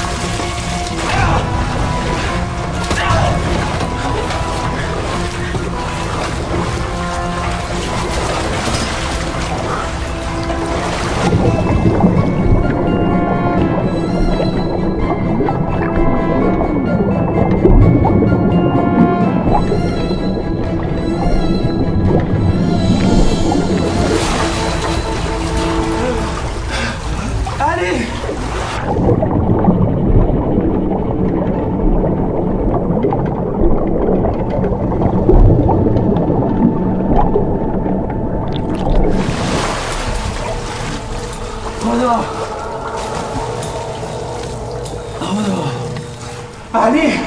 これは你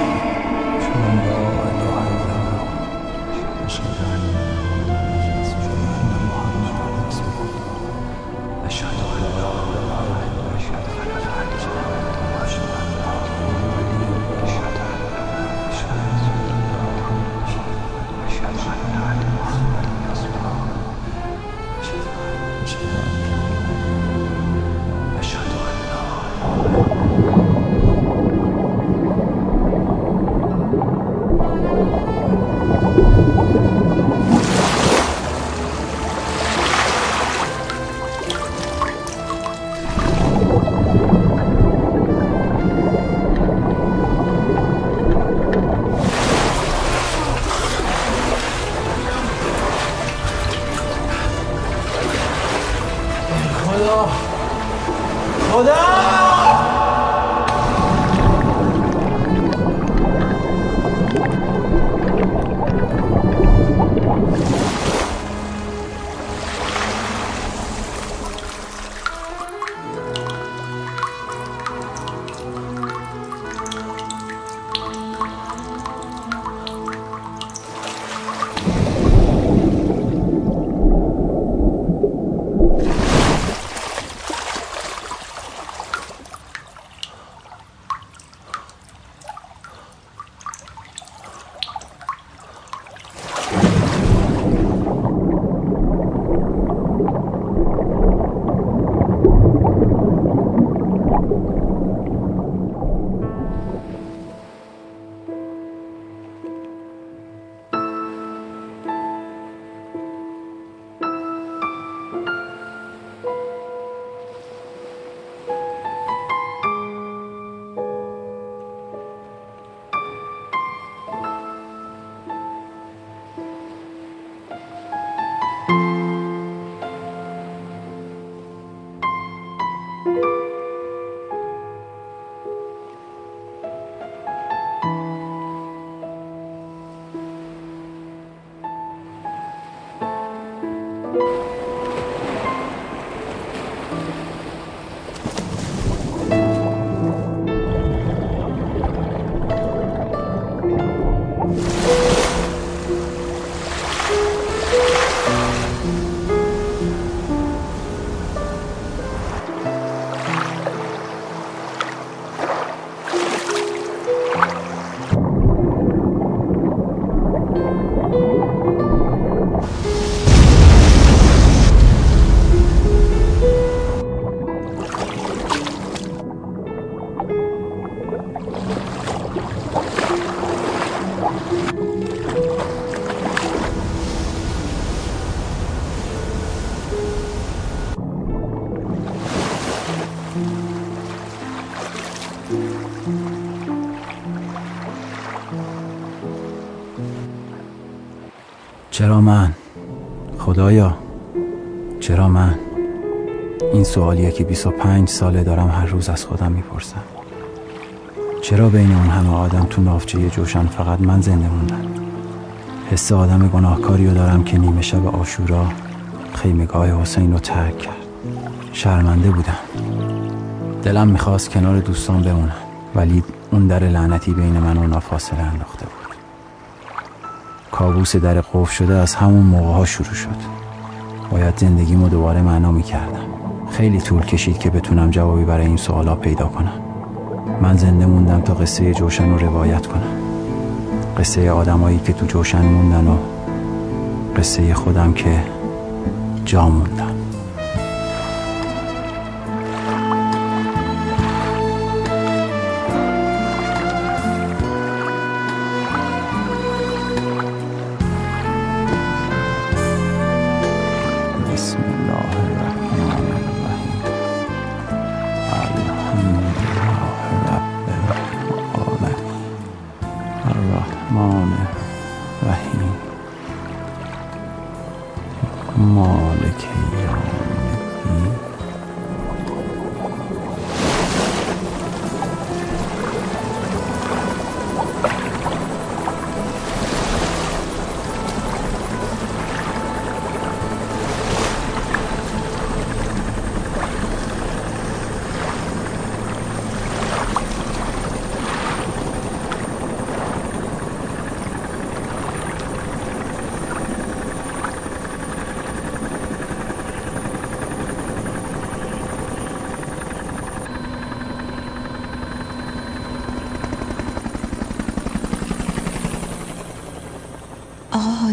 چرا من؟ خدایا چرا من؟ این سوالیه که 25 ساله دارم هر روز از خودم می‌پرسم. چرا بین اون همه آدم تو نافچه جوشن فقط من زنده موندم؟ حس آدم گناهکاری رو دارم که نیمه شب آشورا خیمگاه حسین رو ترک کرد. شرمنده بودم. دلم می‌خواست کنار دوستان بمونم ولی اون در لعنتی بین من و فاصله انداخته بود. کابوس در قفل شده از همون موقع ها شروع شد. باید زندگیمو دوباره معنا می‌کردم. خیلی طول کشید که بتونم جوابی برای این سوالا پیدا کنم. من زنده موندم تا قصه جوشن رو روایت کنم. قصه آدمایی که تو جوشن موندن و قصه خودم که جا موندم.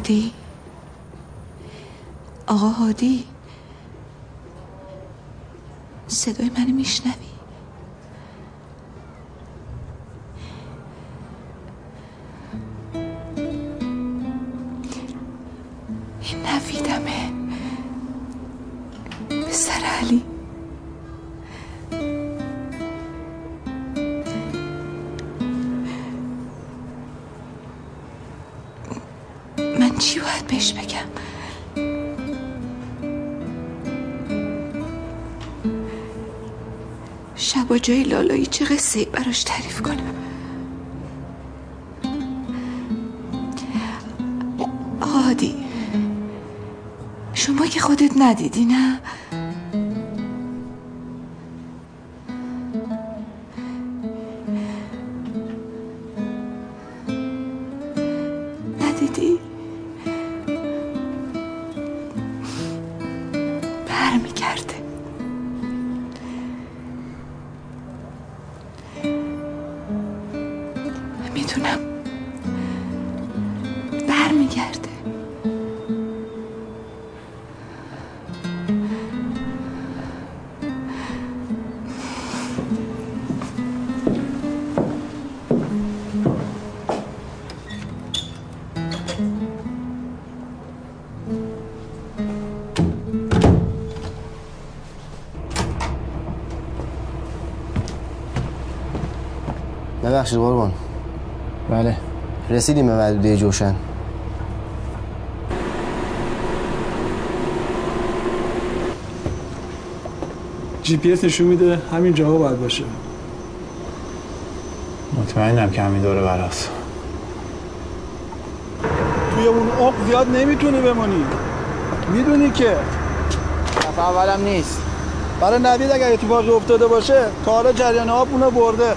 هادی؟ آقا هادی؟ صدای منو میشنوی؟ جای لالایی چه قصه براش تعریف کنم؟ عادی. شما که خودت ندیدی نه؟ ببخشید قربان. بله. رسیدیم به محدوده جوشن. جی پی اس نشون میده همین جاها باید باشه. مطمئنم که همین دور و براست توی اون عمق زیاد نمی‌تونی بمونی. می‌دونی که. دفعه اولم نیست. برای نوید اگر اتفاقی افتاده باشه تا حالا جریان آب اونو برده.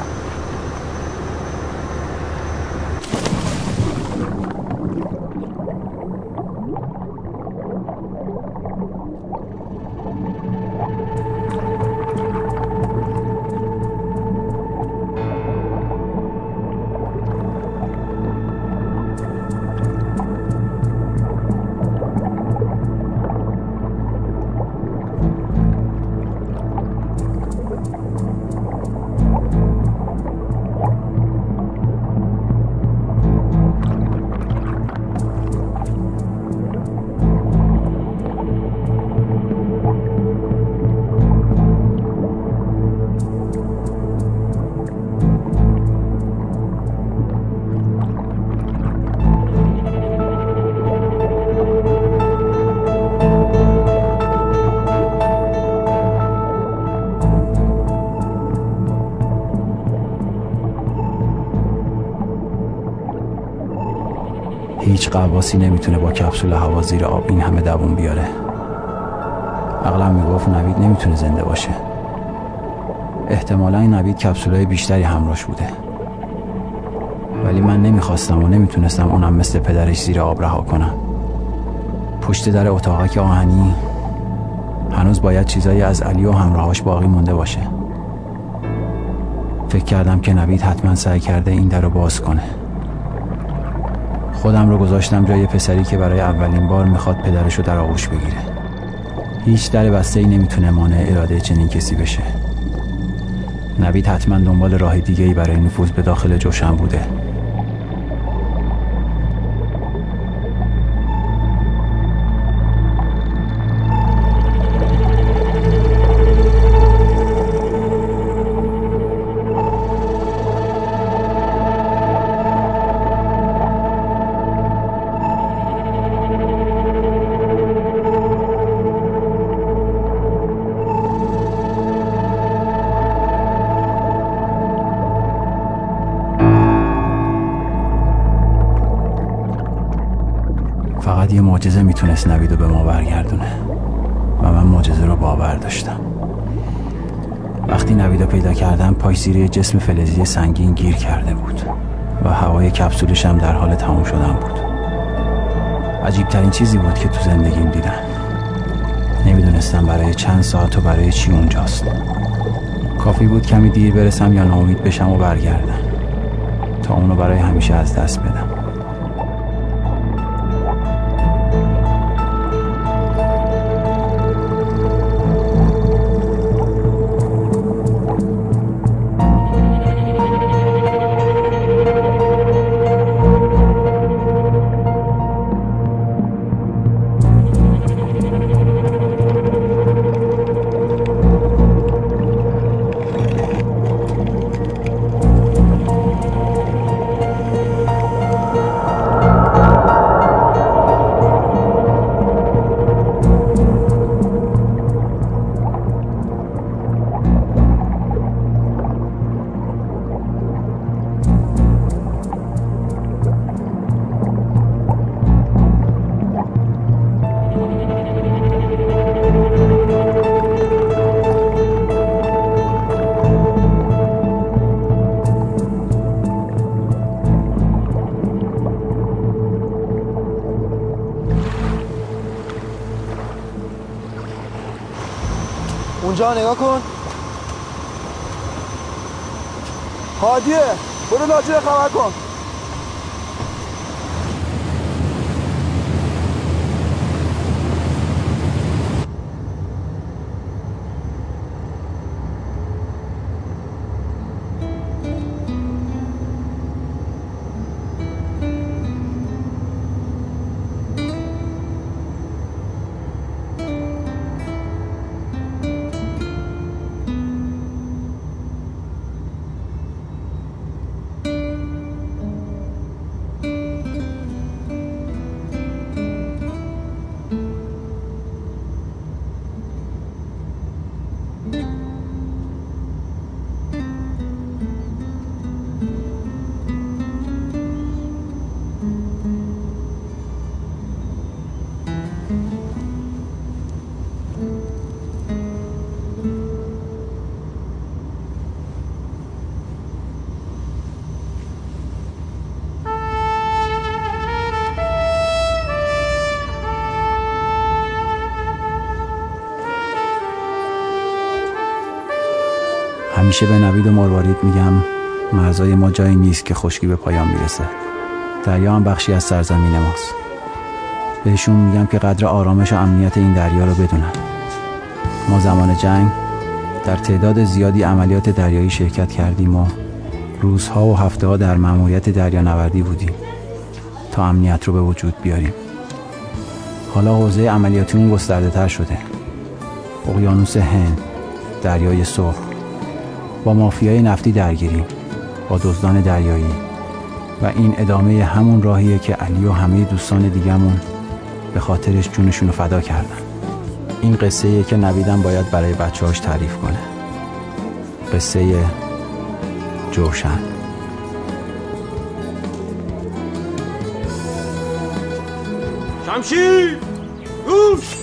قواسی نمی‌تونه با کپسول هوا زیر آب این همه دووم بیاره. عقلم می‌گفت نوید نمی‌تونه زنده باشه. احتمالا نوید کپسولای بیشتری همراش بوده. ولی من نمی‌خواستم و نمی‌تونستم اونم مثل پدرش زیر آب رها کنم. پشت در اتاقک آهنی هنوز باید چیزایی از علی و همراهاش باقی مونده باشه. فکر کردم که نوید حتما سعی کرده این در رو باز کنه. خودم رو گذاشتم جای پسری که برای اولین بار می‌خواد پدرش رو در آغوش بگیره. هیچ در بسته ای نمی‌تونه مانع اراده چنین کسی بشه. نوید حتما دنبال راه دیگه ای برای نفوذ به داخل جوشن بوده. معجزه می‌تونست نوید رو به ما برگردونه. و من معجزه رو باور داشتم. وقتی نوید رو پیدا کردم پاش زیر جسم فلزی سنگین گیر کرده بود و هوای کپسولش هم در حال تمام شدن بود. عجیب ترین چیزی بود که تو زندگیم دیدم. نمی‌دونستم برای چند ساعت و برای چی اونجاست. کافی بود کمی دیر برسم یا ناامید بشم و برگردم. تا اونو برای همیشه از دست بدم. همیشه به نوید و مروارید میگم. مرزای ما جایی نیست که خشکی به پایان می‌رسه. دریا هم بخشی از سرزمین ماست. بهشون میگم که قدر آرامش و امنیت این دریا رو بدونن. ما زمان جنگ در تعداد زیادی عملیات دریایی شرکت کردیم و روزها و هفته ها در مأموریت دریانوردی بودیم تا امنیت رو به وجود بیاریم. حالا حوزه عملیاتیمون گسترده تر شده. اقیانوس هند دریای سرخ. با مافیای نفتی درگیریم با دزدان دریایی. و این ادامه همون راهیه که علی و همه دوستان دیگمون به خاطرش جونشون رو فدا کردن. این قصه که نویدم باید برای بچه هاش تعریف کنه. قصه جوشن. شمشیر! گوش!